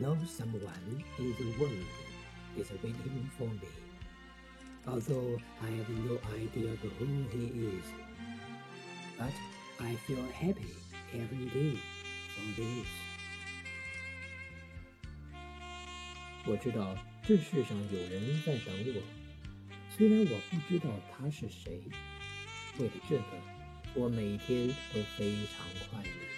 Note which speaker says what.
Speaker 1: know someone in the world is waiting for me, although I have no idea who he is. But I feel happy every day for this. 我知道这世上有人在等我，虽然我不知道他是谁。为了这个，我每天都非常快乐。